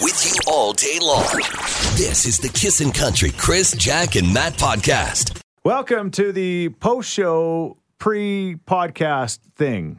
with you all day long. This is the Kissin' Country Chris, Jack, and Matt podcast. Welcome to the post show pre podcast thing.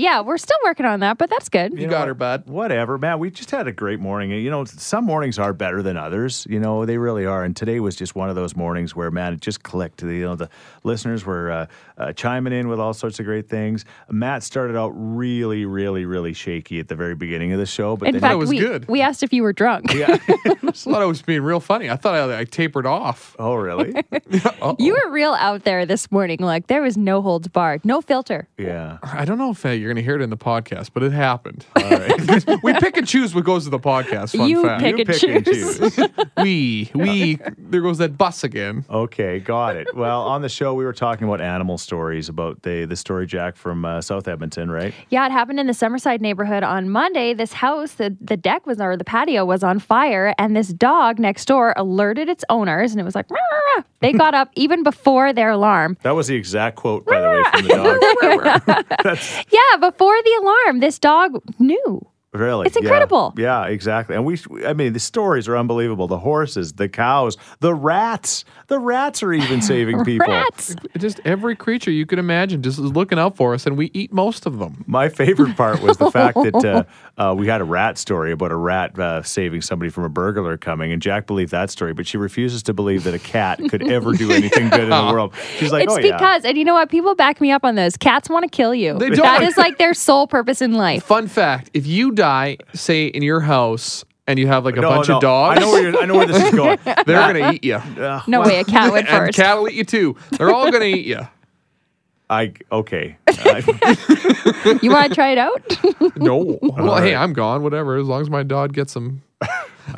Yeah, we're still working on that, but that's good. You got her, bud. Whatever, man. We just had a great morning. You know, some mornings are better than others. You know, they really are. And today was just one of those mornings where, man, it just clicked. You know, the listeners were uh, uh, chiming in with all sorts of great things. Matt started out really, really, really shaky at the very beginning of the show, but In then fact, was we, good. we asked if you were drunk. yeah. I thought I was being real funny. I thought I, I tapered off. oh, really? You were real out there this morning. Like there was no holds barred, no filter. Yeah. I don't know if uh, you're going to hear it in the podcast, but it happened. we pick and choose what goes to the podcast. Fun You fact. pick You and pick and choose. choose. we, we, there goes that bus again. Okay, got it. Well, on the show, we were talking about animal stories, about the the story Jack from uh, South Edmonton, right? Yeah, it happened in the Summerside neighborhood on Monday. This house, the, the deck was or the patio was on fire, and this dog next door alerted its owners, and it was like, "Rah, rah, rah." they got up even before their alarm. That was the exact quote, by the way, from the dog. That's Before the alarm, this dog knew. Really It's incredible. Yeah, exactly. And we, I mean, the stories are unbelievable. The horses, the cows, the rats. The rats are even saving people. Rats. Just every creature you could imagine just is looking out for us, and we eat most of them. My favorite part was the fact that uh, uh, we had a rat story about a rat uh, saving somebody from a burglar coming, and Jack believed that story, but she refuses to believe that a cat could ever do anything good in the world. She's like, It's oh yeah. because, and you know what? People back me up on those. Cats want to kill you. They don't. is like their sole purpose in life. Fun fact if you die, say in your house, and you have like a No, bunch no, of dogs, I know where you're, I know where this is going. they're going to eat you. No way, a cat went And first. cat will eat you too. They're all going to eat you. I okay. You want to try it out? No. Well, hey, I'm gone. Whatever. As long as my dog gets some.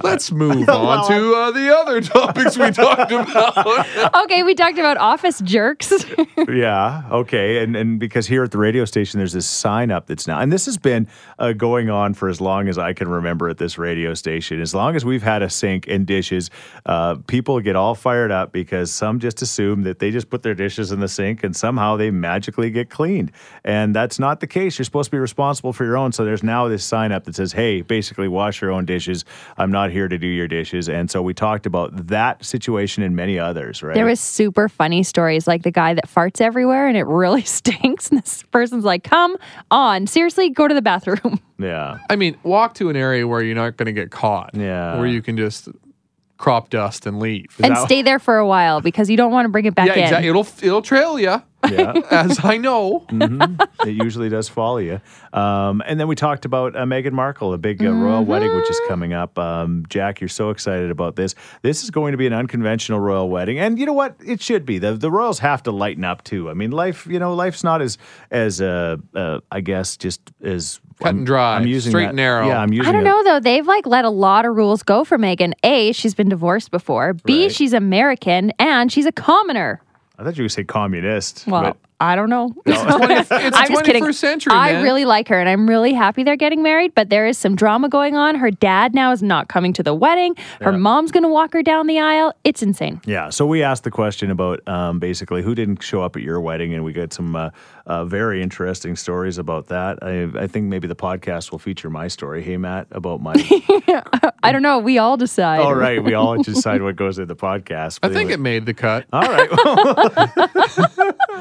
Let's move on to uh, the other topics we talked about. okay, we talked about office jerks. yeah, okay. And and because here at the radio station, there's this sign up that's now, and this has been uh, going on for as long as I can remember at this radio station. As long as we've had a sink and dishes, uh, people get all fired up because some just assume that they just put their dishes in the sink and somehow they magically get cleaned, and that's not the case. You're supposed to be responsible for your own. So there's now this sign up that says, "Hey, basically wash your own dishes. I'm not here to do your dishes." And so we talked about that situation and many others. Right? there was super funny stories like the guy that farts everywhere and it really stinks. And this person's like, come on, seriously, go to the bathroom. yeah. I mean, walk to an area where you're not going to get caught. Yeah. Where you can just crop dust and leave. and that- stay there for a while because you don't want to bring it back yeah, in. exactly. It'll it'll trail you, Yeah. as I know. it usually does follow you. Um, and then we talked about uh, Meghan Markle, a big uh, royal wedding, which is coming up. Um, Jack, you're so excited about this. This is going to be an unconventional royal wedding, and you know what? It should be. the The royals have to lighten up too. I mean, life, you know, life's not as as uh, uh, I guess just as Cut and I'm- dry, I'm using straight that- and narrow. Yeah, I'm using. I don't a- know though. They've like let a lot of rules go for Meghan. A, she's been divorced before. B, Right. she's American, and she's a commoner. I thought you would say communist. Well, but- I don't know. It's the I'm just kidding. 21st century, I really like her, and I'm really happy they're getting married. But there is some drama going on. Her dad now is not coming to the wedding. Her Yeah. mom's going to walk her down the aisle. It's insane. Yeah, so we asked the question about um, basically who didn't show up at your wedding, and we got some uh, uh, very interesting stories about that. I, I think maybe the podcast will feature my story. Hey, Matt, about my. I don't know. We all decide. All right, we all decide what goes in the podcast. I think anyway. it made the cut. All right.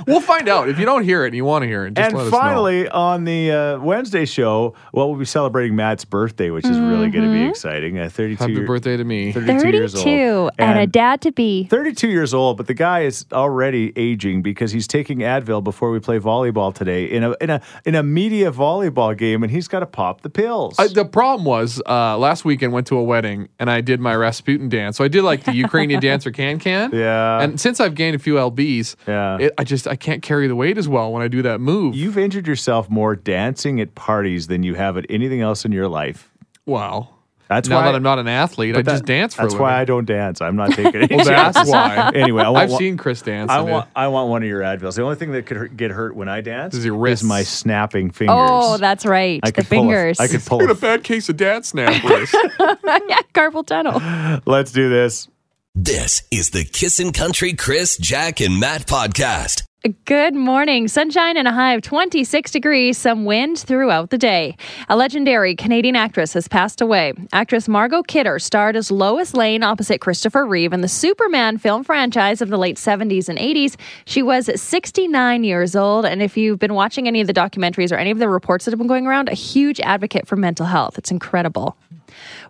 We'll find out. If you don't hear it and you want to hear it, just and let us know. finally, on the uh, Wednesday show, well, we'll be celebrating Matt's birthday, which is really going to be exciting. Uh, 32 Happy year- birthday to me. 32 years old. 32 and, a dad to be. 32 years old, but the guy is already aging because he's taking Advil before we play volleyball today in a in a in a media volleyball game, and he's got to pop the pills. Uh, the problem was uh, last weekend went to a wedding and I did my Rasputin dance. So I did like the Ukrainian dancer can can. Yeah. And since I've gained a few lbs, Yeah. it, I just I can't carry the weight as well when I do that move. You've injured yourself more dancing at parties than you have at anything else in your life. wow. That's now why that I'm not an athlete, I but just dance for That's a why I don't dance. I'm not taking it. Well, that's why. Anyway, I want, I've seen Chris dance. I and it- want I want one of your Advils. The only thing that could hurt, get hurt when I dance Is your wrists. my snapping oh, fingers. Oh, that's right. I the could pull a- fingers. I could pull. I got a A, bad case of dad snap wrist. yeah, carpal tunnel. let's do this. This is the Kissin' Country Chris, Jack, and Matt podcast. Good morning. Sunshine and a high of 26 degrees, some wind throughout the day. A legendary Canadian actress has passed away. Actress Margot Kidder starred as Lois Lane opposite Christopher Reeve in the Superman film franchise of the late 70s and 80s. She was 69 years old, and if you've been watching any of the documentaries or any of the reports that have been going around, a huge advocate for mental health. It's incredible.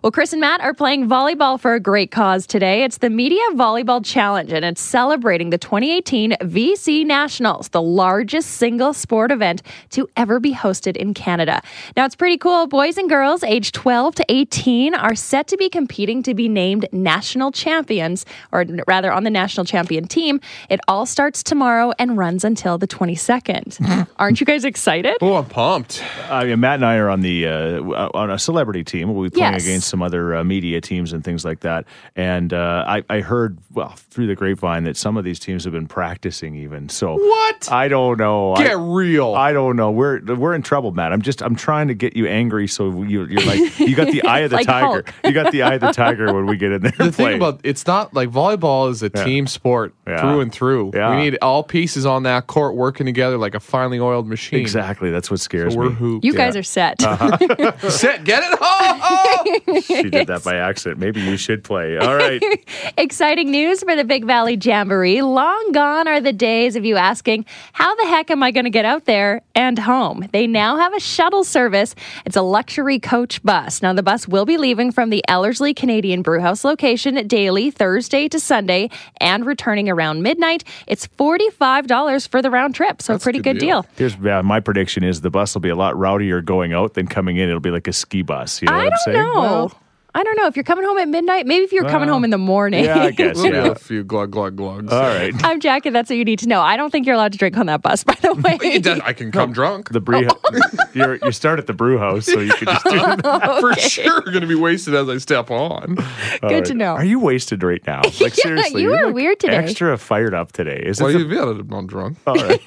Well, Chris and Matt are playing volleyball for a great cause today. It's the Media Volleyball Challenge, and it's celebrating the 2018 VC Nationals, the largest single sport event to ever be hosted in Canada. Now, it's pretty cool. Boys and girls aged 12 to 18 are set to be competing to be named national champions, or rather on the national champion team. It all starts tomorrow and runs until the 22nd. Aren't you guys excited? Oh, I'm pumped. I mean, Matt and I are on the uh, on a celebrity team. We'll be playing Yes. against some other uh, media teams and things like that. And uh, I, I heard well through the grapevine that some of these teams have been practicing even. So What? I don't know. Get I, real. I don't know. We're we're in trouble, Matt. I'm just I'm trying to get you angry so you, you're like you got the eye of the Like tiger. Hulk. You got the eye of the tiger when we get in there. the and play. thing about it's not like volleyball is a team sport Yeah. through and through. Yeah. We need all pieces on that court working together like a finely oiled machine. exactly that's what scares So we're me. hooped. You guys are set. Set, get it? Oh, oh. She did that by accident. Maybe you should play. All right. Exciting news for the Big Valley Jamboree. Long gone are the days of you asking, How the heck am I going to get out there and home? They now have a shuttle service. It's a luxury coach bus. Now, the bus will be leaving from the Ellerslie Canadian Brewhouse location daily, Thursday to Sunday, and returning around midnight. It's $45 for the round trip, so That's a pretty good good deal. deal. Here's yeah, my prediction is the bus will be a lot rowdier going out than coming in. It'll be like a ski bus. You know I what I'm don't saying? know. Well, I don't know if you're coming home at midnight. Maybe if you're coming home in the morning. yeah, I guess. We'll Yeah. a few glug glug glugs. All right. I'm Jackie. That's what you need to know. I don't think you're allowed to drink on that bus, by the way. Does- I can come drunk. The brew, you're, you start at the brew house, so you could just do oh, that. For sure, going to be wasted as I step on. All Good to know. Are you wasted right now? Like seriously, you you're, like, weird today. Extra fired up today. Is it? Well, the- you've been I'm drunk. All right.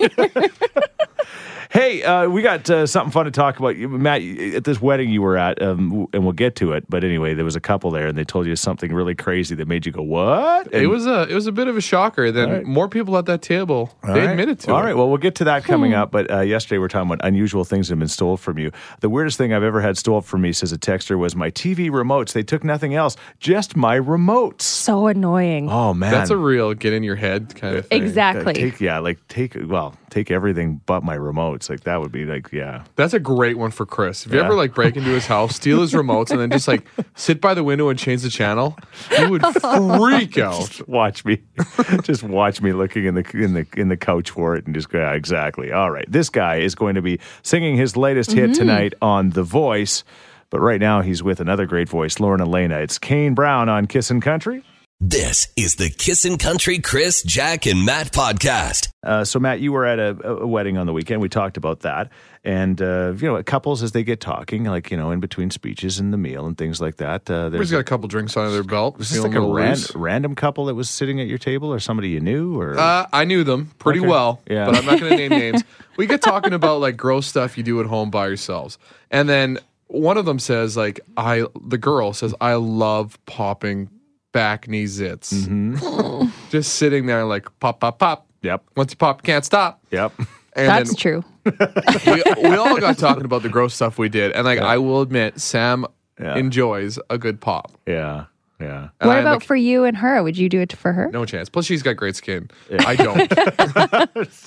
Hey, uh, we got uh, something fun to talk about. Matt, at this wedding you were at, um, and we'll get to it. But anyway, there was a couple there, and they told you something really crazy that made you go, "What?" It was a it was a bit of a shocker. Then right. more people at that table All they right. admitted to All it. right. Well, we'll get to that coming up. But uh, yesterday we are talking about unusual things that have been stolen from you. The weirdest thing I've ever had stolen from me, says a texter, was my TV remotes. They took nothing else, just my remotes. so annoying. Oh man, That's a real get in your head kind of thing. Uh, exactly. Take yeah, like take well, take everything but my remotes. Like that would be like yeah. That's a great one for Chris. If you Yeah. ever like break into his house, steal his remotes, and then just like sit by the window and change the channel, you would freak out. Watch me, just watch me looking in the in the in the couch for it, and just go yeah, exactly. All right, this guy is going to be singing his latest hit mm-hmm. tonight on The Voice, but right now he's with another great voice, Lauren Alaina. It's Kane Brown on Kissin' Country. This is the Kissin' Country Chris, Jack, and Matt podcast. Uh, so, Matt, you were at a, a wedding on the weekend. We talked about that. And, uh, you know, couples, as they get talking, like, you know, in between speeches and the meal and things like that, uh, Everybody's there's got a couple drinks under their belt. was this feeling like a little ran- random couple that was sitting at your table or somebody you knew? or Uh, I knew them pretty Okay. well, Yeah. but I'm not going to name names. We get talking about like gross stuff you do at home by yourselves, and then one of them says like I, the girl says I love popping back knee zits, Mm-hmm. just sitting there like pop pop pop. Yep. Once you pop, you can't stop. Yep. And That's then true. we, we all got talking about the gross stuff we did, and like I will admit, Sam Yeah. enjoys a good pop. Yeah. Yeah. And what I'm about like, for you and her? Would you do it for her? no chance? Plus, she's got great skin. I don't.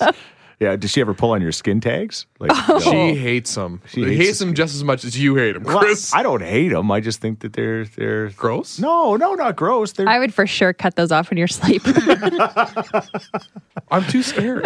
Yeah. Did she ever pull on your skin tags? Like, She hates them. She hates hates, them just as much as you hate them, Well, Chris. I don't hate them. I just think that they're they're Gross? No, no, not gross. They're I would for sure cut those off when you're asleep. I'm too scared.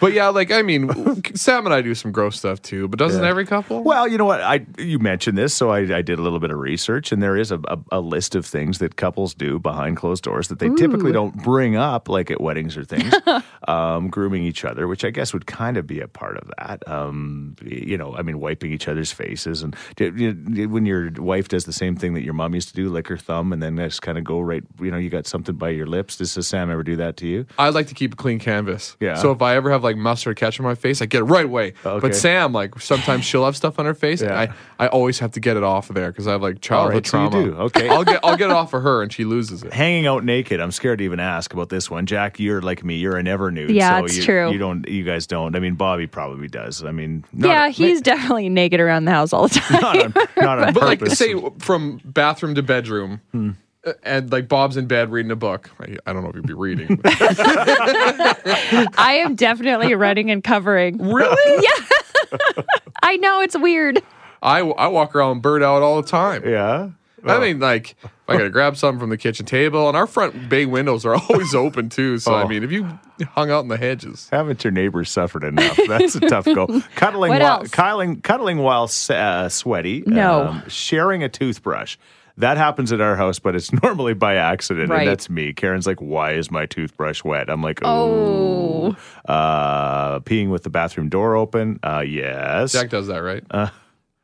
but yeah, like I mean, Sam and I do some gross stuff too. But doesn't Yeah. every couple? Well, you know what? I you mentioned this, so I, I did a little bit of research, and there is a, a, a list of things that couples do behind closed doors that they typically don't bring up, like at weddings or things, um, grooming each other, which I guess would kind of be a part of that. Um, you know, I mean, wiping each other's faces, and do- you- when your wife does the same thing that your mom used to do, lick her thumb, and then just kind of go right. You know, you got something by your lips. Does Sam ever do that to you? I like to keep a clean canvas. Yeah. So if I ever have like mustard or ketchup on my face, I get it right away. Okay. But Sam, like sometimes she'll have stuff on her face, Yeah. and I, I always have to get it off of there because I have like childhood so you trauma. do. Okay. I'll get I'll get it off of her, and she loses it. Hanging out naked. I'm scared to even ask about this one. Jack, you're like me. You're a never nude. Yeah, so it's you, true. You don't. You guys don't. I mean, Bobby probably does. I mean, not yeah, a- he's definitely naked around the house all the time. not on, not on But like, say from bathroom to bedroom, Hmm. uh, and like Bob's in bed reading a book. I, I don't know if you'd be reading. I am definitely running and covering. really? Yeah. I know it's weird. I I walk around bird out all the time. yeah. I mean, like, if I gotta grab something from the kitchen table, and our front bay windows are always open too. So Oh. I mean, if you hung out in the hedges, Haven't your neighbors suffered enough? That's a tough goal. Cuddling, What while, else? cuddling, cuddling while uh, sweaty. No. sharing a toothbrush. That happens at our house, but it's normally by accident, Right. and that's me. Karen's like, "Why is my toothbrush wet?" I'm like, "Oh." Uh, peeing with the bathroom door open. Uh, yes. Jack does that, right?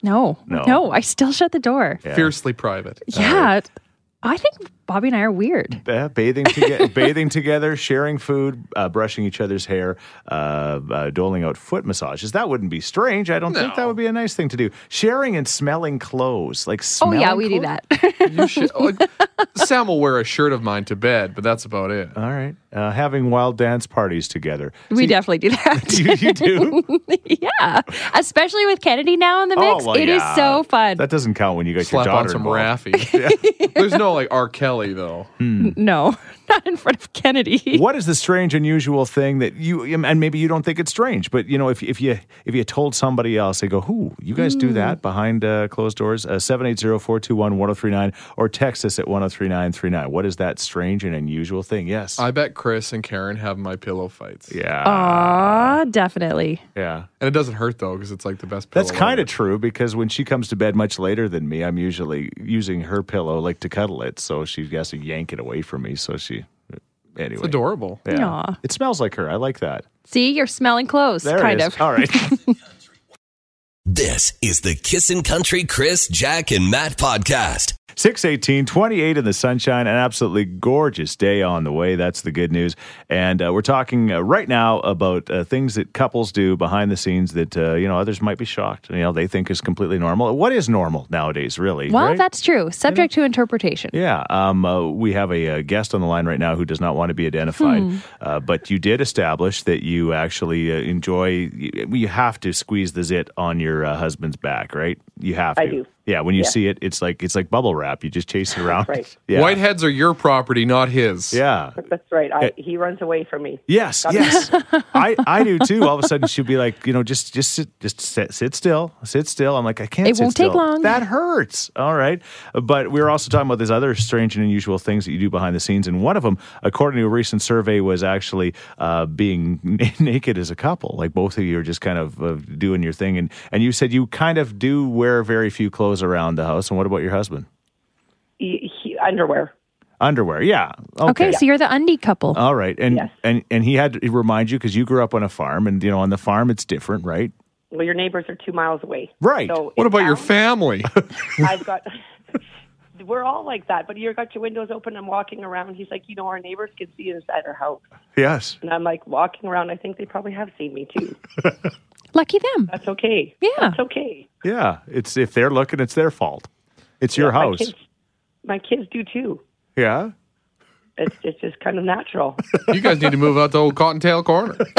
No, No. no, I still shut the door. Yeah, Fiercely private. Yeah, I think Bobby and I are weird. Uh, bathing together, bathing together, sharing food, uh, brushing each other's hair, uh, uh, doling out foot massages. That wouldn't be strange. I don't think that would be a nice thing to do. Sharing and smelling clothes, like Oh yeah, we do that. You should, like, Sam will wear a shirt of mine to bed, but that's about it. All right, uh, having wild dance parties together. we definitely do that. you, you do. yeah, especially with Kennedy now in the mix. Oh, well, It is yeah. so fun. That doesn't count when you got Slap your on some involved. Raffi. There's no like R. Kelly though. no, in front of Kennedy. What is the strange, unusual thing that you and maybe you don't think it's strange, but you know if if you if you told somebody else, they go, "Who? You guys do that behind uh, closed doors?" Seven eight zero four two one one zero three nine or text us at one zero three nine three nine. What is that strange and unusual thing? Yes. I bet Chris and Karen have my pillow fights. yeah. Aw, definitely. yeah. And it doesn't hurt though because it's like the best. Pillow That's kind of true because when she comes to bed much later than me, I'm usually using her pillow like to cuddle it, so she has to yank it away from me. So she, anyway, It's adorable. Yeah. Aw. It smells like her. I like that. See, you're smelling clothes, There kind it is. of. All right. This is the Kissin' Country Chris, Jack, and Matt podcast. 618, 28 in the sunshine, an absolutely gorgeous day on the way. That's the good news. And uh, we're talking uh, right now about uh, things that couples do behind the scenes that, uh, you know, others might be shocked. You know, they think is completely normal. What is normal nowadays, really? Well, right? that's true. Subject to interpretation. Yeah, um, uh, we have a, uh guest on the line right now who does not want to be identified, Hmm. uh, but you did establish that you actually uh, enjoy. You, you have to squeeze the zit on your uh, husband's back, right? You have to. I do. Yeah, when you Yeah. see it, it's like it's like bubble wrap. You just chase it around. right. Yeah. Whiteheads are your property, not his. Yeah. That's right. I, he runs away from me. Yes, yes, I, I do too. All of a sudden, she'll be like, you know, just just sit, just sit, sit still, sit still. I'm like, I can't. It sit won't take long. That hurts. All right, but we were also talking about these other strange and unusual things that you do behind the scenes, and one of them, according to a recent survey, was actually uh, being naked as a couple. Like both of you are just kind of uh, doing your thing, and and you said you kind of do wear very few clothes around the house. And what about your husband? He, he, underwear. Underwear, yeah. Okay, so you're the undie couple. All right, and Yes. and and he had to remind you because you grew up on a farm, and you know on the farm it's different, right? Well, your neighbors are two miles away. Right. So What in about your family? I've got. We're all like that, but you've got your windows open. I'm walking around. He's like, you know, our neighbors can see inside our house, Yes. and I'm like walking around. I think they probably have seen me too. Lucky them. That's okay. Yeah. that's okay. Yeah. It's if they're looking, it's their fault. It's your Yeah, house. My kids, my kids do too. Yeah. It's it's just kind of natural. you guys need to move out to old Cottontail Corner.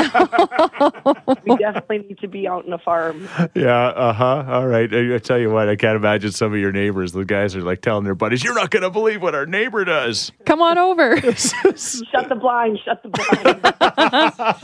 we definitely need to be out in a farm. Yeah. Uh huh. All right. I, I tell you what, I can't imagine some of your neighbors. The guys are like telling their buddies, "You're not going to believe what our neighbor does." Come on over. Shut the blind. Shut the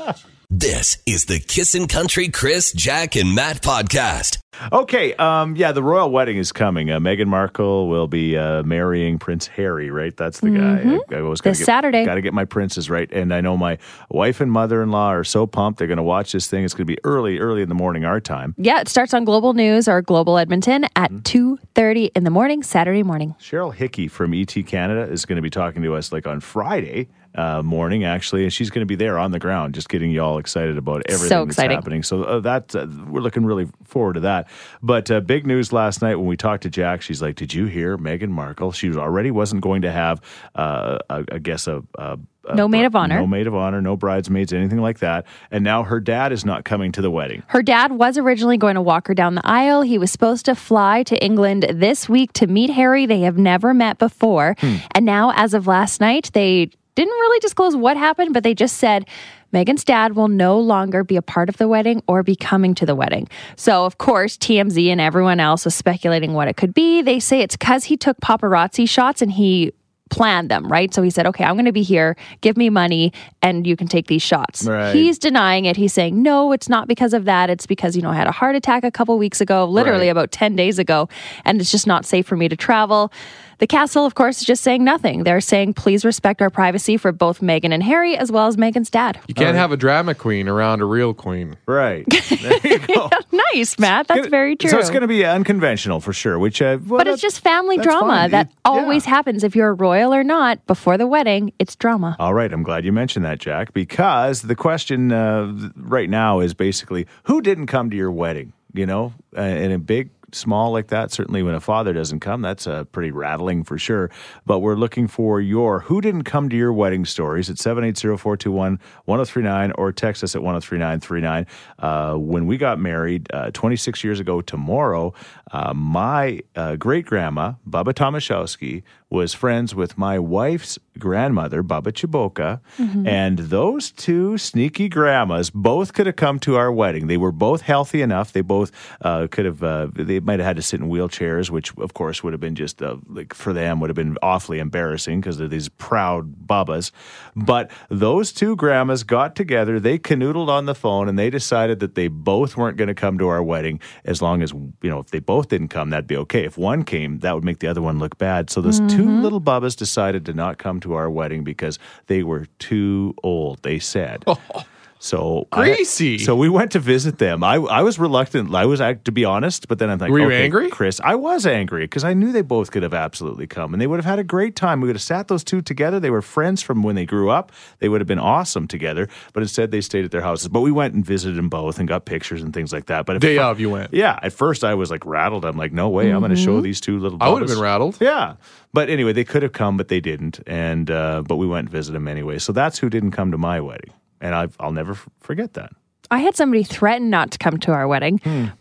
blind. This is the Kissin' Country Chris, Jack, and Matt podcast. Okay. Um. Yeah. The royal wedding is coming. Uh, Meghan Markle will be uh, marrying Prince Harry. Right. That's the guy. I, I always gotta This get, Saturday. Got to get my princes right. And I know my wife and mother-in-law are so pumped. They're going to watch this thing. It's going to be early, early in the morning, our time. yeah, it starts on Global News or Global Edmonton at 2.30 in the morning, Saturday morning. Cheryl Hickey from ET Canada is going to be talking to us like on Friday uh, morning, actually, and she's going to be there on the ground, just getting you all excited about everything that's exciting. happening. So uh, that uh, we're looking really forward to that. But uh, big news last night when we talked to Jack, she's like, "Did you hear Meghan Markle? She was already wasn't going to have, uh, a, I guess, a." a a No maid of honor. no maid of honor, no bridesmaids, anything like that. And now her dad is not coming to the wedding. Her dad was originally going to walk her down the aisle. He was supposed to fly to England this week to meet Harry. They have never met before. And now, as of last night, they didn't really disclose what happened, but they just said Meghan's dad will no longer be a part of the wedding or be coming to the wedding. So, of course, TMZ and everyone else was speculating what it could be. They say it's because he took paparazzi shots and he planned them, right? So he said, okay, I'm going to be here, give me money, and you can take these shots. Right. He's denying it. He's saying, no, it's not because of that. It's because, you know, I had a heart attack a couple weeks ago, literally Right. about 10 days ago, and it's just not safe for me to travel. The castle, of course, is just saying nothing. They're saying, please respect our privacy for both Meghan and Harry, as well as Meghan's dad. You can't have a drama queen around a real queen. Right. There you go. nice, Matt. That's Gonna- very true. So it's going to be unconventional for sure, which, uh, well, but it's just family drama fine. that It- always yeah. happens if you're a royal or not. Before the wedding, it's drama. All right, I'm glad you mentioned that, Jack, because the question uh, right now is basically who didn't come to your wedding? You know, uh, in a big, small like that, certainly when a father doesn't come, that's uh, pretty rattling for sure. But we're looking for your who didn't come to your wedding stories at 780 421 1039 or text us at 103939. Uh, when we got married uh, 26 years ago tomorrow, uh, my uh, great grandma, Baba Tomaszowski, was friends with my wife's grandmother, Baba Chiboka, and those two sneaky grandmas both could have come to our wedding. They were both healthy enough. They both uh, could have. Uh, they might have had to sit in wheelchairs, which of course would have been just uh, like for them would have been awfully embarrassing because they're these proud Babas. But those two grandmas got together. They canoodled on the phone and they decided that they both weren't going to come to our wedding as long as you know if they both didn't come, that'd be okay. If one came, that would make the other one look bad. So those two Mm-hmm. little Bubbas decided to not come to our wedding because they were too old. They said. Oh. So I- so we went to visit them. I I was reluctant. I was to be honest, but then I'm like, Were you okay, angry? Chris? I was angry because I knew they both could have absolutely come, and they would have had a great time. We would have sat those two together. They were friends from when they grew up. They would have been awesome together. But instead, they stayed at their houses. But we went and visited them both and got pictures and things like that. But at Day of, you went. yeah. At first, I was like rattled. I'm like, no way. I'm going to show these two little. I would have been rattled. Yeah. But anyway, they could have come, but they didn't. And uh, but we went and visited them anyway. So that's who didn't come to my wedding, and I've, I'll never f- forget that. I had somebody threaten not to come to our wedding,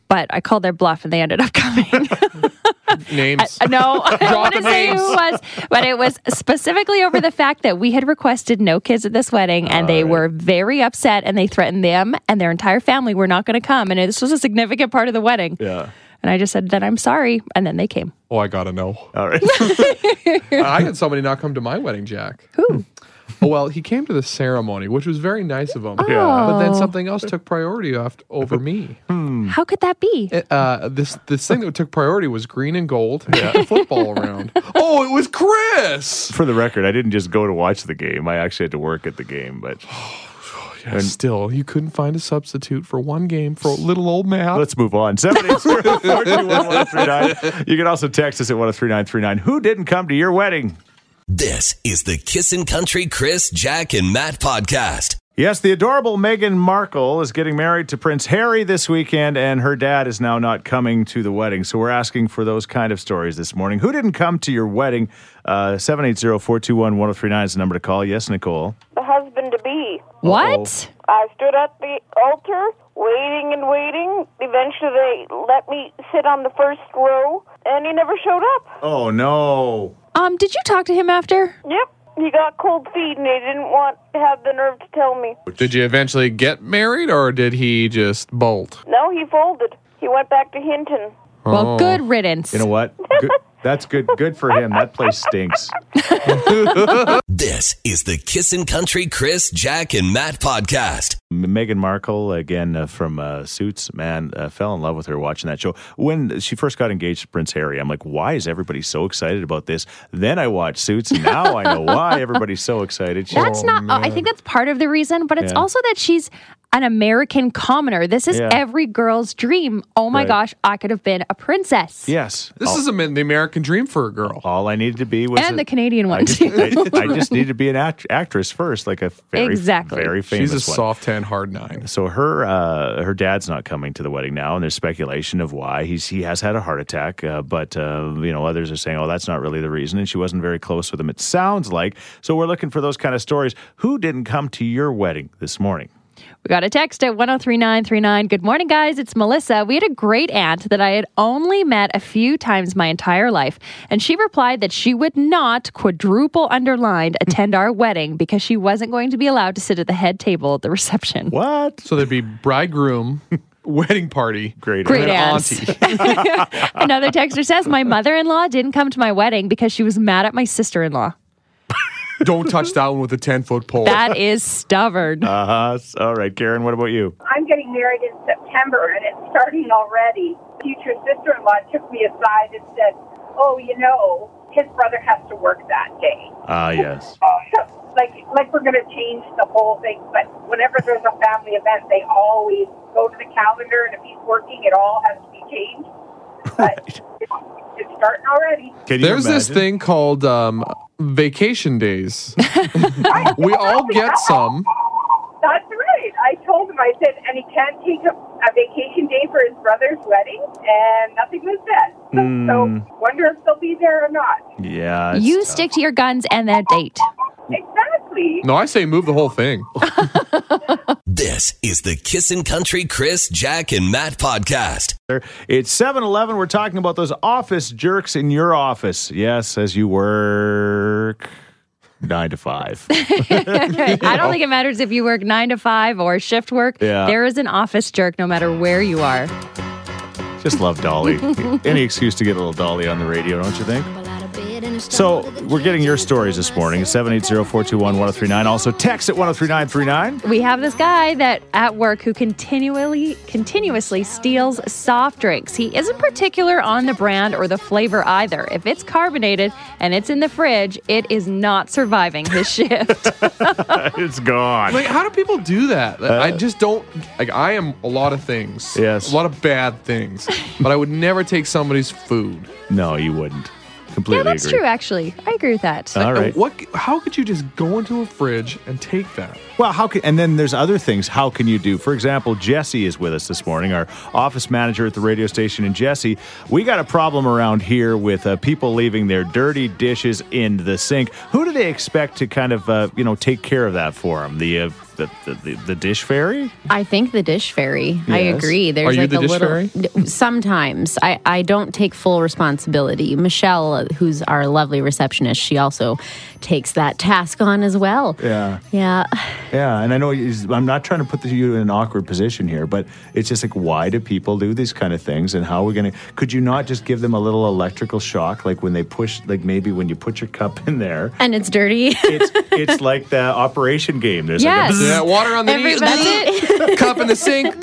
but I called their bluff and they ended up coming. Names. Uh, no, I don't want to the say who it was, but it was specifically over the fact that we had requested no kids at this wedding, and they were very upset, and they threatened them and their entire family were not going to come, and this was a significant part of the wedding. Yeah. And I just said, "Then I'm sorry," and then they came. oh, I gotta know. All right. I had somebody not come to my wedding, Jack. Who? Oh, well, he came to the ceremony, which was very nice of him. Yeah. But then something else took priority off, over me. How could that be? It, uh, this this thing that took priority was green and gold. Yeah. football around. Oh, it was Chris. For the record, I didn't just go to watch the game. I actually had to work at the game. But Yeah, still, you couldn't find a substitute for one game for little old Matt. let's move on. 780-421-1039. You can also text us at 103939. Who didn't come to your wedding? This is the Kissin' Country Chris, Jack, and Matt podcast. Yes, the adorable Meghan Markle is getting married to Prince Harry this weekend, and her dad is now not coming to the wedding. So we're asking for those kind of stories this morning. Who didn't come to your wedding? Uh, 780-421-1039 is the number to call. Yes, Nicole. the husband to be. What? I stood at the altar, waiting and waiting. Eventually, they let me sit on the first row, and he never showed up. Oh, no. Um, did you talk to him after? Yep, he got cold feet, and he didn't want to have the nerve to tell me. Did you eventually get married, or did he just bolt? No, he folded. He went back to Hinton. Oh. Well, good riddance. You know what? Good, that's good. Good for him. That place stinks. This is the Kissin' Country Chris, Jack, and Matt podcast. Meghan Markle, again uh, from uh, Suits, man, uh, fell in love with her watching that show. When she first got engaged to Prince Harry, I'm like, why is everybody so excited about this? Then I watched Suits, and now I know why everybody's so excited. She's- That's not. uh, I think that's part of the reason, but it's Yeah. also that she's. An American commoner. This is Yeah. every girl's dream. Oh my Right. gosh, I could have been a princess. Yes. This all, is a, the American dream for a girl. all I needed to be was And a- the Canadian I one just, too. I, I just needed to be an act- actress first, like a very, Exactly. very famous She's a one. soft ten, hard nine. So her uh, her dad's not coming to the wedding now, and there's speculation of why. He's he has had a heart attack, uh, but uh, you know others are saying, oh, that's not really the reason, and she wasn't very close with him. It sounds like. So we're looking for those kind of stories. Who didn't come to your wedding this morning? We got a text at 103939. Good morning, guys. It's Melissa. We had a great aunt that I had only met a few times my entire life. And she replied that she would not, quadruple underlined, attend our wedding because she wasn't going to be allowed to sit at the head table at the reception. What? So there'd be bridegroom, wedding party, Great. Great aunt. aunt. auntie. Another texter says, My mother in law didn't come to my wedding because she was mad at my sister in law. Don't touch that one with a ten foot pole. That is stubborn. Uh huh. All right, Karen. What about you? I'm getting married in September and it's starting already. Future sister in law took me aside and said, Oh, you know, his brother has to work that day. Ah, yes. like like we're gonna change the whole thing, but whenever there's a family event they always go to the calendar and if he's working it all has to be changed. But it's, it's starting already. Can you There's this thing called um, vacation days. we all get some. That's right. I told him, I said, and he can't take a, a vacation day for his brother's wedding, and nothing was said. So, so hmm. wonder if they'll be there or not. Yeah. it's You tough. stick to your guns and that date. Exactly. No, I say move the whole thing. This is the Kissin' Country Chris, Jack, and Matt podcast. It's 7 Eleven. We're talking about those office jerks in your office. Yes, as you work nine to five. I don't think it matters if you work nine to five or shift work. Yeah. There is an office jerk no matter where you are. Just love Dolly. Any excuse to get a little Dolly on the radio, don't you think? So we're getting your stories this morning. 780-421-1039. Also text at 103939. We have this guy that at work who continually continuously steals soft drinks. He isn't particular on the brand or the flavor either. If it's carbonated and it's in the fridge, it is not surviving his shift. it's gone. Like, how do people do that? I uh, just don't. Like, I am a lot of things. Yes. A lot of bad things. but I would never take somebody's food. No, you wouldn't. Completely yeah, that's agree. true actually. I agree with that. All right. What? How could you just go into a fridge and take that? Well, how can and then there's other things. How can you do? For example, Jesse is with us this morning, our office manager at the radio station. And Jesse, we got a problem around here with uh, people leaving their dirty dishes in the sink. Who do they expect to kind of uh, you know take care of that for them? The uh, the, the, the dish fairy? I think the dish fairy. I agree. There's Are you like the a dish little. fairy? Sometimes I I don't take full responsibility. Michelle, who's our lovely receptionist, she also takes that task on as well. Yeah. Yeah. Yeah, and I know I'm not trying to put you in an awkward position here, but it's just like, why do people do these kind of things, and how are we going to? Could you not just give them a little electrical shock, like when they push, like maybe when you put your cup in there, And it's dirty. it's it's like the operation game. There's Yes. like a Yeah, water on the knees. Cup in the sink.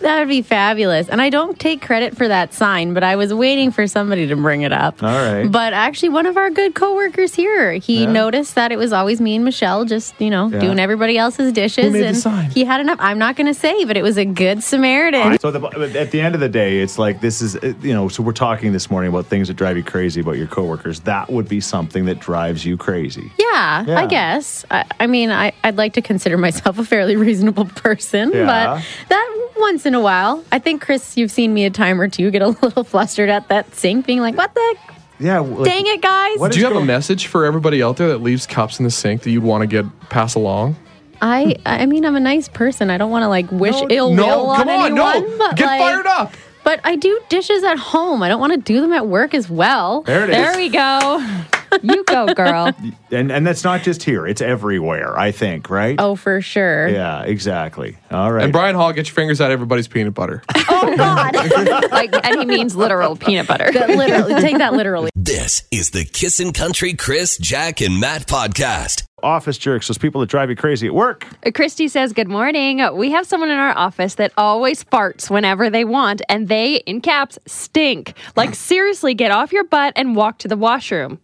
that would be fabulous. And I don't take credit for that sign, but I was waiting for somebody to bring it up. All right. But actually, one of our good coworkers here, he Yeah. noticed that it was always me and Michelle just, you know, Yeah. doing everybody else's dishes. made the and sign? he had enough. I'm not going to say, but it was a good Samaritan. So the, at the end of the day, it's like this is uh, you know. So we're talking this morning about things that drive you crazy about your coworkers. That would be something that drives you crazy. Yeah, Yeah. I guess. I, I mean, I, I'd like to consider myself a fairly reasonable person, Yeah. but that once in a while, I think, Chris, you've seen me a time or two get a little flustered at that sink, being like, what the heck? Yeah. Like, Dang it, guys. What Do you is have a message for everybody out there that leaves cups in the sink that you'd want to get pass along? I I mean, I'm a nice person. I don't want to like wish ill no, will come on on, anyone. no. But Get like, fired up. But I do dishes at home. I don't want to do them at work as well. There it is. There we go. You go, girl. and and that's not just here; it's everywhere. I think, right? Oh, for sure. Yeah, exactly. All right. And Brian Hall, get your fingers out of everybody's peanut butter. Oh God. Like, and he means literal peanut butter. That literally, take that literally. This is the Kissin' Country Chris, Jack, and Matt podcast. Office jerks, those people that drive you crazy at work. Christy says, Good morning. We have someone in our office that always farts whenever they want, and they, in caps, stink. Like, seriously, get off your butt and walk to the washroom.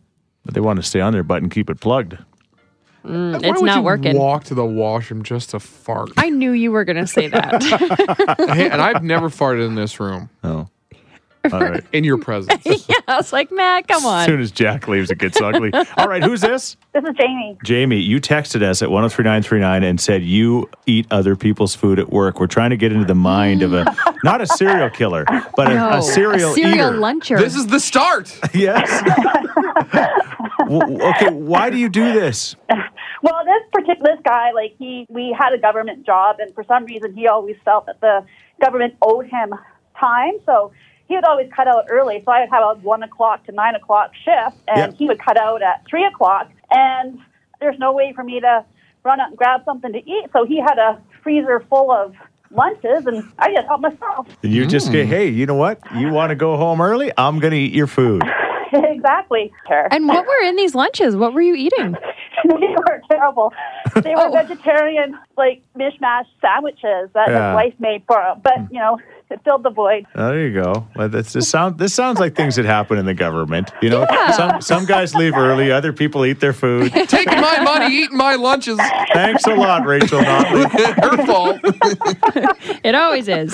But they want to stay on their butt and keep it plugged. Why Mm, it's would not you working. Walk to the washroom just to fart. I knew you were going to say that. Hey, and I've never farted in this room Oh. All right. in your presence. yeah, I was like, Matt, come on. As soon as Jack leaves, it gets ugly. All right, who's this? This is Jamie. Jamie, you texted us at 103939 and said you eat other people's food at work. We're trying to get into the mind of a, not a serial killer, but a, No, a serial, serial eater. luncher. this is the start. Yes. W- okay, why do you do this? Well, this particular this guy, like he, we had a government job, and for some reason, he always felt that the government owed him time. So he would always cut out early. So I would have a one o'clock to nine o'clock shift, and Yeah. he would cut out at three o'clock. And there's no way for me to run out and grab something to eat. So he had a freezer full of lunches, and I just helped myself. And you just say, mm. hey, you know what? You want to go home early? I'm going to eat your food. exactly. and what were in these lunches? What were you eating? they were terrible. They were oh. vegetarian, like mishmash sandwiches that Yeah. his wife made for him. But you know, it filled the void. Oh, there you go. Well, that's, this, sound, this sounds like things that happen in the government. You know, some, some guys leave early, other people eat their food. Taking my money, eating my lunches. Thanks a lot, Rachel Notley. Her fault. It always is.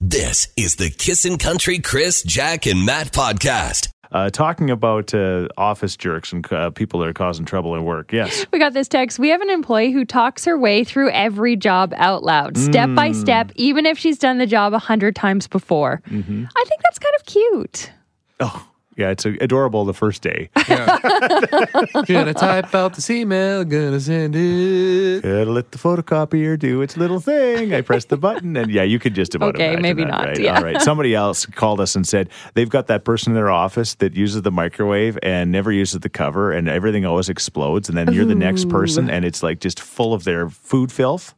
This is the Kissin' Country Chris, Jack, and Matt podcast. Uh, talking about uh, office jerks and uh, people that are causing trouble in work. Yes. We got this text. We have an employee who talks her way through every job out loud, step by step, even if she's done the job a hundred times before. I think that's kind of cute. Oh, yeah, it's adorable the first day. Gonna type out this email, gonna send it. Gotta let the photocopier do its little thing. I press the button, and yeah, you could just about it. Okay, imagine maybe that, not, Right? yeah. All right. Somebody else called us and said they've got that person in their office that uses the microwave and never uses the cover, and everything always explodes. And then you're the next person, and it's like just full of their food filth.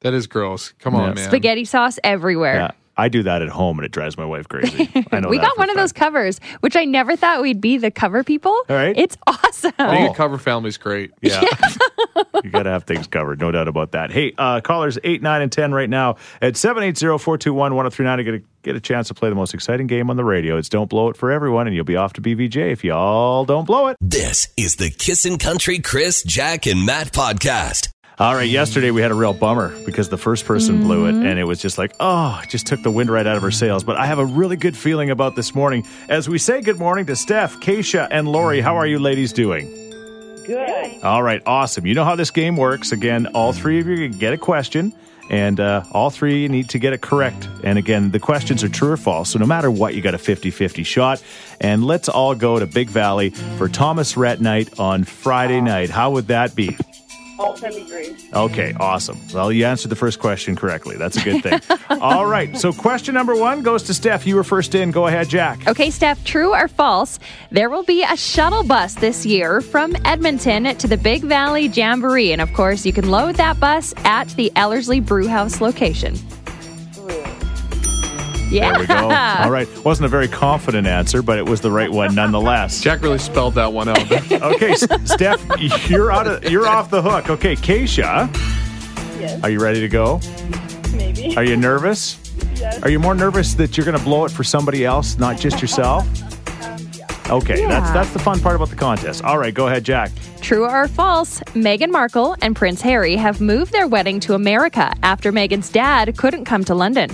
That is gross. Come on, Yeah. man. Spaghetti sauce everywhere. Yeah, I do that at home, and it drives my wife crazy. I know we got one of those covers, which I never thought we'd be the cover people. All right. It's awesome. Being Oh. a cover family is great. Yeah. you got to have things covered. No doubt about that. Hey, uh, callers 8, 9, and 10 right now at 780 421 1039 to get a, get a chance to play the most exciting game on the radio. It's Don't Blow It for everyone, and you'll be off to BVJ if you all don't blow it. This is the Kissin' Country Chris, Jack, and Matt podcast. All right, yesterday we had a real bummer because the first person blew it, and it was just like, oh, it just took the wind right out of her sails. But I have a really good feeling about this morning as we say good morning to Steph, Keisha, and Lori. How are you ladies doing? Good. All right, awesome. You know how this game works. Again, all three of you can get a question, and uh, all three need to get it correct. And again, the questions are true or false. So no matter what, you got a 50 50 shot. And let's all go to Big Valley for Thomas Rhett night on Friday night. How would that be? Oh, that'd be great. Okay, awesome. Well, you answered the first question correctly. That's a good thing. all right, so question number one goes to Steph. You were first in. Go ahead, Jack. Okay, Steph, true or false? There will be a shuttle bus this year from Edmonton to the Big Valley Jamboree. And of course, you can load that bus at the Ellerslie Brewhouse location. Yeah. There we go. All right. Wasn't a very confident answer, but it was the right one nonetheless. Jack really spelled that one out. Okay, Steph, you're out of you're off the hook. Okay, Keisha. Yes. Are you ready to go? Maybe. Are you nervous? Yes. Are you more nervous that you're going to blow it for somebody else, not just yourself? Um, okay, that's that's the fun part about the contest. All right, go ahead, Jack. True or false? Meghan Markle and Prince Harry have moved their wedding to America after Meghan's dad couldn't come to London.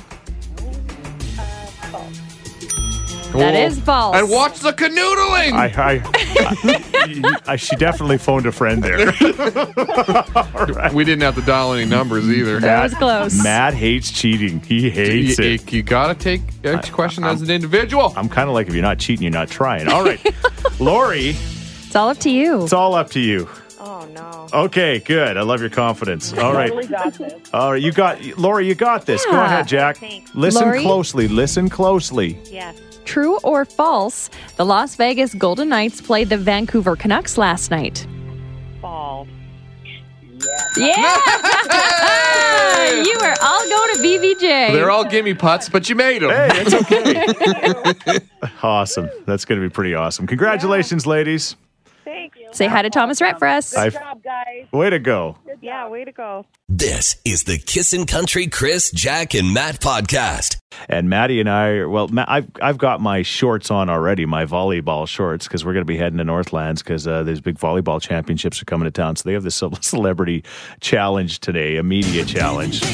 That Whoa. is false. And watch the canoodling. I, I, I, she definitely phoned a friend there. we didn't have to dial any numbers either. That was close. Matt hates cheating. He hates you, it. you gotta take each question as an individual. I'm kind of like if you're not cheating, you're not trying. All right, Lori, It's all up to you. it's all up to you. Oh no. Okay, good. I love your confidence. All right. Totally got this. All right, you got Lori. You got this. Go ahead, Jack. Thanks. Listen Lori? closely. Listen closely. Yes. True or false? The Las Vegas Golden Knights played the Vancouver Canucks last night. Ball. Yeah! you are all going to BVJ. They're all gimme putts, but you made them. Hey, it's okay. awesome. That's going to be pretty awesome. Congratulations, ladies. Thanks. Say hi to Thomas Rhett for us. I- Good job, guys. Way to go. Yeah, way to go. This is the Kissin' Country Chris, Jack, and Matt podcast. And Maddie and I, well, Ma- I've I've got my shorts on already, my volleyball shorts, because we're going to be heading to Northlands because uh, there's big volleyball championships are coming to town. So they have this celebrity challenge today, a media challenge,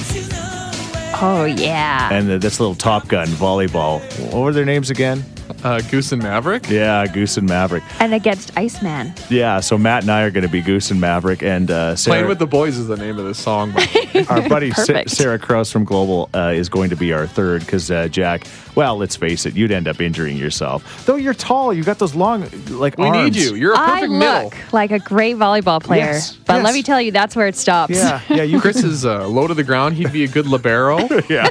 Oh yeah. and uh, this little Top Gun volleyball. What were their names again? Uh, Goose and Maverick. Yeah, Goose and Maverick. And against Iceman. Yeah, so Matt and I are going to be Goose and Maverick, and uh, Sarah, Playing with the boys is the name of this song. by our buddy Sa- Sarah Krause from Global uh, is going to be our third because uh, Jack. Well, let's face it, you'd end up injuring yourself. Though you're tall, you got those long like we arms. need you. You're a perfect look middle. like a great volleyball player, Yes, but yes. let me tell you, that's where it stops. Yeah, yeah, you. Chris is uh, low to the ground. He'd be a good libero. yeah,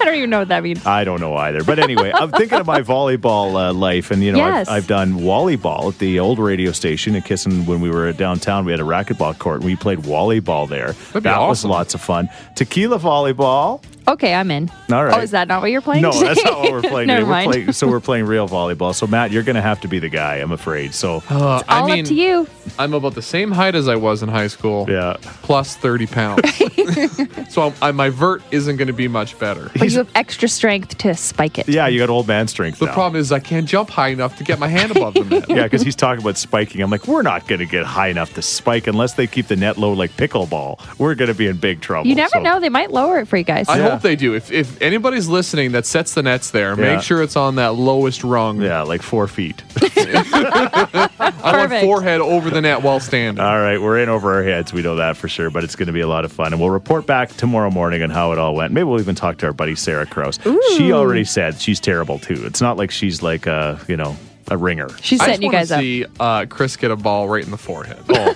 I don't even know what that means. I don't know either. But anyway, I'm thinking of my volleyball uh, life, and you know, Yes. I've, I've done volleyball at the old radio station in Kissin. When we were downtown, we had a racquetball court, and we played volleyball there. That'd be that was lots of fun. Tequila volleyball. Okay, I'm in. All right. Oh, is that not what you're playing? No, today? that's not what we're playing. Never today. We're mind. playing, so we're playing real volleyball. So Matt, you're going to have to be the guy. I'm afraid. So Uh, I All mean, up to you. I'm about the same height as I was in high school. yeah. Plus 30 pounds. so I'm, I, my vert isn't going to be much better. But you have extra strength to spike it. Yeah, you got old man strength. The now. problem is I can't jump high enough to get my hand above the net. Yeah, because he's talking about spiking. I'm like, we're not going to get high enough to spike unless they keep the net low like pickleball. We're going to be in big trouble. You never So- know; they might lower it for you guys. I Yeah. hope they do. If, if anybody's listening that sets the nets there, Yeah. make sure it's on that lowest rung. Yeah, like four feet. I want Perfect. forehead over the net while standing. all right, we're in over our heads. We know that for sure, but it's going to be a lot of fun. And we'll report back tomorrow morning on how it all went. Maybe we'll even talk to our buddy Sarah Krause. She already said she's terrible too. It's not like she's like a, you know, a ringer. She's I just setting you wanna guys up. see uh, Chris get a ball right in the forehead. Oh,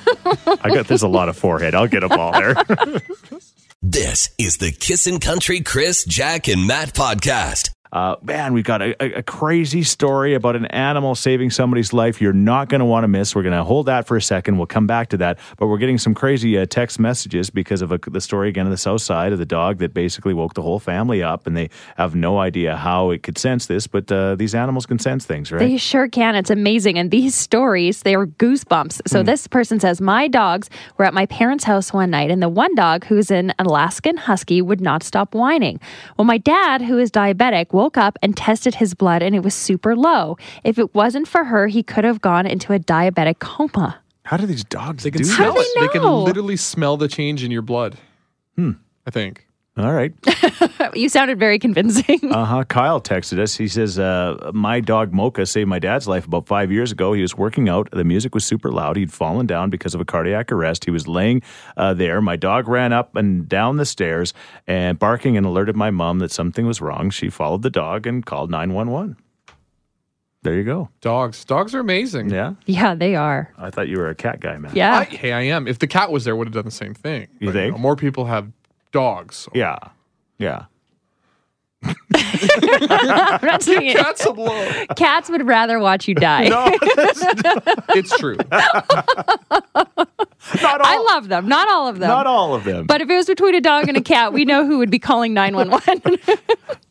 I got there's a lot of forehead. I'll get a ball there. This is the Kissin' Country Chris, Jack, and Matt podcast. Uh, man, we've got a, a, crazy story about an animal saving somebody's life you're not going to want to miss. We're going to hold that for a second. We'll come back to that. But we're getting some crazy uh, text messages because of a, the story again on the south side of the dog that basically woke the whole family up, and they have no idea how it could sense this. But uh, these animals can sense things, right? They sure can. It's amazing. And these stories, they are goosebumps. So Hmm. this person says, My dogs were at my parents' house one night, and the one dog, who's an Alaskan Husky, would not stop whining. Well, my dad, who is diabetic, woke up and tested his blood, and it was super low. If it wasn't for her, he could have gone into a diabetic coma. how do these dogs They can do smell do this? they it. They can literally smell the change in your blood. Hmm. I think. All right. You sounded very convincing. Uh huh. Kyle texted us. He says, uh, My dog Mocha saved my dad's life about five years ago. He was working out. The music was super loud. He'd fallen down because of a cardiac arrest. He was laying uh, there. My dog ran up and down the stairs and barking and alerted my mom that something was wrong. She followed the dog and called 911. There you go. Dogs. Dogs are amazing. Yeah. yeah, they are. I thought you were a cat guy, man. Yeah. I, hey, I am. If the cat was there, would have done the same thing. You But, think? know, more people have dogs. so- Yeah. Yeah. I'm not saying it. Cats a blow. Cats would rather watch you die. No, it's true. Not all. I love them. Not all of them. Not all of them. But if it was between a dog and a cat, we know who would be calling 911.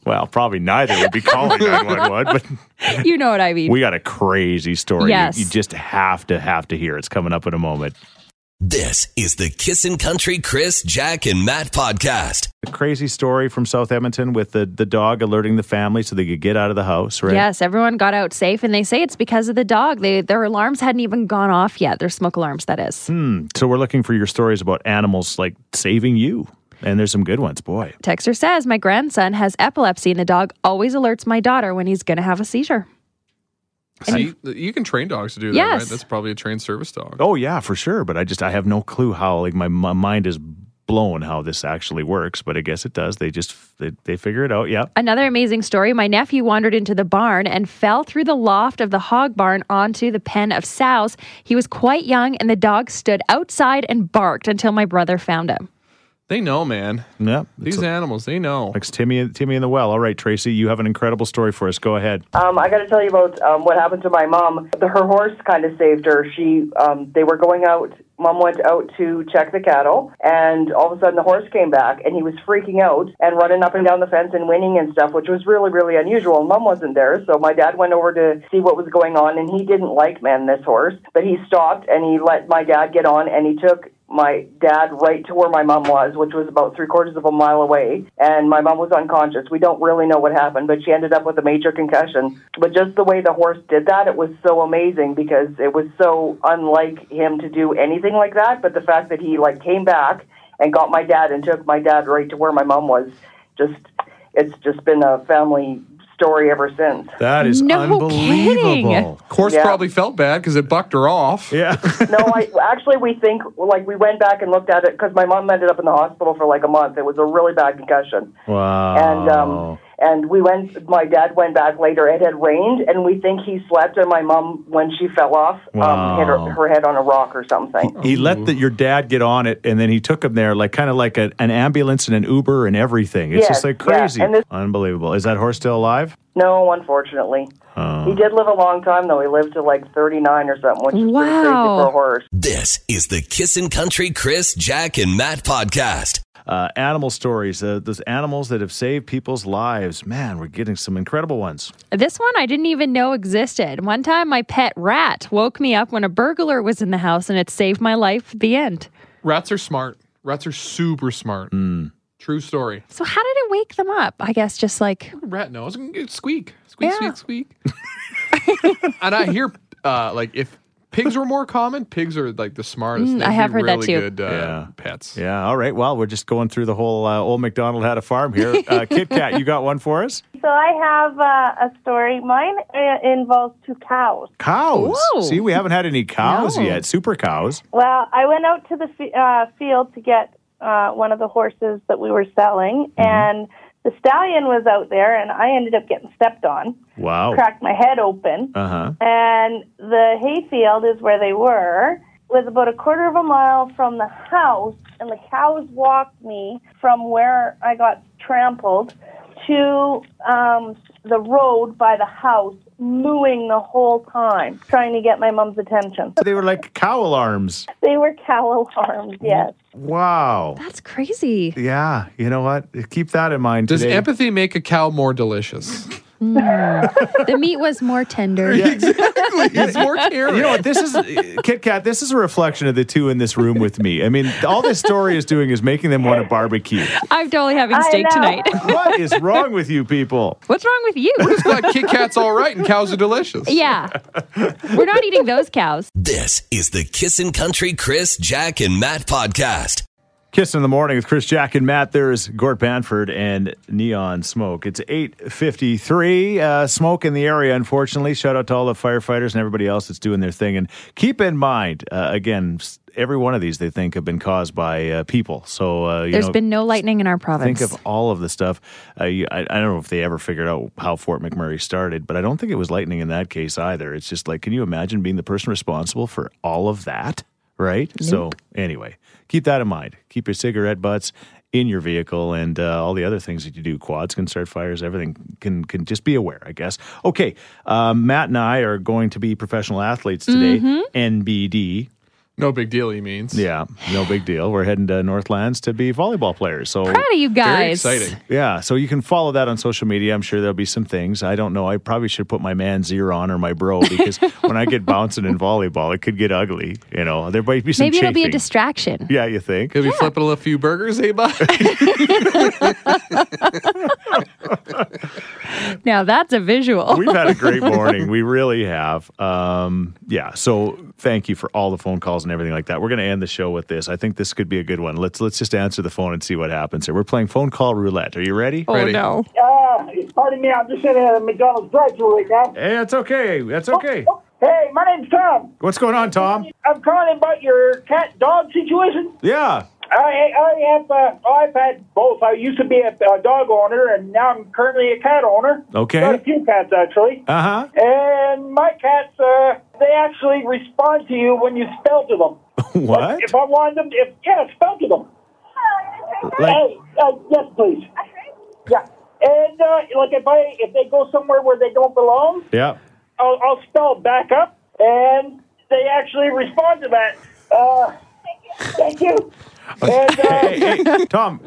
well, probably neither would be calling 911, but. you know what I mean. We got a crazy story. You- Yes. You, just have to have to hear. It's coming up in a moment. This is the Kissin' Country Chris, Jack, and Matt podcast. A crazy story from South Edmonton with the, the dog alerting the family so they could get out of the house, right? Yes, everyone got out safe, and they say it's because of the dog. They their alarms hadn't even gone off yet. Their smoke alarms, that is. Hmm. So we're looking for your stories about animals like saving you. And there's some good ones, boy. Texter says my grandson has epilepsy, and the dog always alerts my daughter when he's going to have a seizure. See, you can train dogs to do that, Yes. right? That's probably a trained service dog. Oh yeah, for sure. But I just I have no clue how like my, my mind is blown how this actually works. But I guess it does. They just they, they figure it out. Yeah. Another amazing story. My nephew wandered into the barn and fell through the loft of the hog barn onto the pen of sows. He was quite young, and the dog stood outside and barked until my brother found him. They know, man. Yeah. These animals, they know. Like Timmy Timmy in the well. All right, Tracy, you have an incredible story for us. Go ahead. Um, I got to tell you about um, what happened to my mom. The, her horse kind of saved her. She, um, they were going out. Mom went out to check the cattle, and all of a sudden the horse came back, and he was freaking out and running up and down the fence and whinnying and stuff, which was really, really unusual. And mom wasn't there, so my dad went over to see what was going on, and he didn't like man this horse, but he stopped and he let my dad get on, and he took my dad right to where my mom was, which was about three quarters of a mile away, and my mom was unconscious. We don't really know what happened, but she ended up with a major concussion. But just the way the horse did that, it was so amazing because it was so unlike him to do anything like that. But the fact that he like came back and got my dad and took my dad right to where my mom was, just it's just been a family story ever since. That is No unbelievable. kidding. Horse Yeah. probably felt bad because it bucked her off. Yeah. no, I actually we think like we went back and looked at it because my mom ended up in the hospital for like a month. It was a really bad concussion, wow. and um, and we went. My dad went back later. It had rained, and we think he slept, and my mom when she fell off, um, hit her, her head on a rock or something. he let the, your dad get on it, and then he took him there, like kind of like a, an ambulance and an Uber and everything. It's Yes, just like crazy, and this- unbelievable. Is that horse still alive? No, unfortunately, Oh. he did live a long time though. He lived to like thirty nine or something, which is pretty crazy for a horse. This is the Kissin' Country Chris, Jack, and Matt podcast. Uh, animal stories, uh, those animals that have saved people's lives. Man, we're getting some incredible ones. This one I didn't even know existed. One time, my pet rat woke me up when a burglar was in the house, and it saved my life. The end. Rats are smart. Rats are super smart. Hmm. True story. So how did it wake them up? I guess just like Rat knows. Squeak. Squeak, Yeah. squeak, squeak. and I hear, uh, like, if pigs were more common, pigs are, like, the smartest. Mm, I have be heard that really too. good uh, Yeah. pets. Yeah. All right. Well, we're just going through the whole uh, old McDonald had a farm here. Uh, Kit Kat, you got one for us? So I have uh, a story. Mine uh, involves two cows. Cows. Whoa. See, we haven't had any cows No. yet. Super cows. Well, I went out to the f- uh, field to get uh, one of the horses that we were selling, and the stallion was out there, and I ended up getting stepped on, Wow. cracked my head open, Uh huh. and the hayfield is where they were. Was about a quarter of a mile from the house, and the cows walked me from where I got trampled to um, the road by the house, mooing the whole time, trying to get my mom's attention. So They were like cow alarms. They were cow alarms, yes. Wow. that's crazy. Yeah. You know what? Keep that in mind. Does today. empathy make a cow more delicious? Mm. The meat was more tender. exactly. It's more caring. You know what? This is Kit Kat. This is a reflection of the two in this room with me. I mean, all this story is doing is making them want to barbecue. I'm totally having steak tonight. What is wrong with you people? What's wrong with you? It's like Kit Kat's all right and cows are delicious. yeah, we're not eating those cows. This is the Kissin' Country Chris, Jack, and Matt podcast. Kiss in the morning with Chris, Jack, and Matt. There's Gord Bamford and Neon Smoke. It's 8.53. Uh, smoke in the area, unfortunately. Shout out to all the firefighters and everybody else that's doing their thing. And keep in mind, uh, again, every one of these they think have been caused by uh, people. So, uh, There's know, been no lightning in our province. think of all of the stuff. Uh, you, I, I don't know if they ever figured out how Fort McMurray started, but I don't think it was lightning in that case either. It's just like, can you imagine being the person responsible for all of that? Right? So, anyway, keep that in mind. Keep your cigarette butts in your vehicle and uh, all the other things that you do. Quads can start fires, everything can, can just be aware, I guess. Okay, um, Matt and I are going to be professional athletes today, NBD. No big deal, he means. Yeah, no big deal. We're heading to Northlands to be volleyball players. So Proud of you guys. Very exciting. yeah, so you can follow that on social media. I'm sure there'll be some things. I don't know. I probably should put my man Zero on or my bro because when I get bouncing in volleyball, it could get ugly. You know, there might be some Maybe it'll be a distraction. Yeah, you think? Could be flipping a few burgers, hey, bud? Now that's a visual. We've had a great morning. We really have. Um, yeah. So thank you for all the phone calls and everything like that. We're going to end the show with this. I think this could be a good one. Let's let's just answer the phone and see what happens here. We're playing phone call roulette. Are you ready? oh Ready. no. Uh, pardon me, I'm just at a McDonald's drive-thru right now. Hey, that's okay. That's okay. Hey, my name's Tom. What's going on, Tom? I'm calling about your cat-dog situation. Yeah. I I have uh, I've had both. I used to be a, a dog owner, and now I'm currently a cat owner. Okay. Got a few cats actually, Uh huh. and my cats uh, they actually respond to you when you spell to them. What? If I wanted them, if yeah, spell to them. Like, Hey, uh, yes, please. Yeah, and uh, like if I if they go somewhere where they don't belong, yeah. I'll, I'll spell back up, and they actually respond to that. Uh, thank you. And uh, hey, hey, hey, Tom,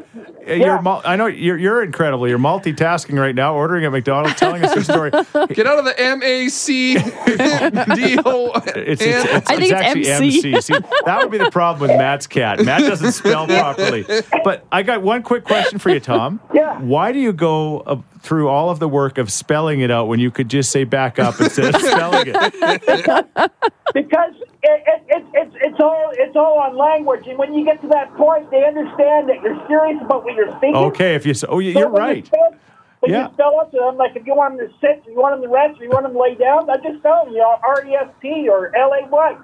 uh, you're mul- I know you're you're incredible. You're multitasking right now, ordering at McDonald's, telling us your story. Get out of the M A C D O. It's, it's, it's, I think it's actually MC. See, that would be the problem with Matt's cat. Matt doesn't spell properly. But I got one quick question for you, Tom. Yeah. Why do you go uh, through all of the work of spelling it out when you could just say back up instead of spelling it? because it, it, it, it's it's all it's all on language, and when you get to that point, they understand that you're serious about what you're thinking. Okay, if you oh, So you're when right. You spell, when Yeah. you spell it to them, like if you want them to sit, if you want them to rest, if you want them to lay down, I just tell them, you know, R E S T or L A Y.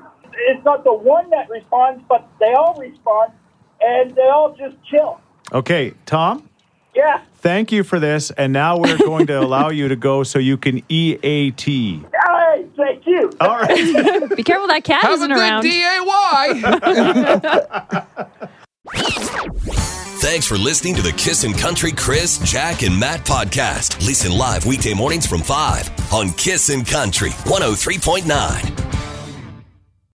It's not the one that responds, but they all respond, and they all just chill. Okay, Tom. Yeah. Thank you for this, and now we're going to allow you to go so you can EAT. Hey, thank you. All right. Be careful that cat Have a isn't good around. D A Y. Thanks for listening to the Kissin' Country Chris, Jack, and Matt podcast. Listen live weekday mornings from 5 on Kissin' Country 103.9.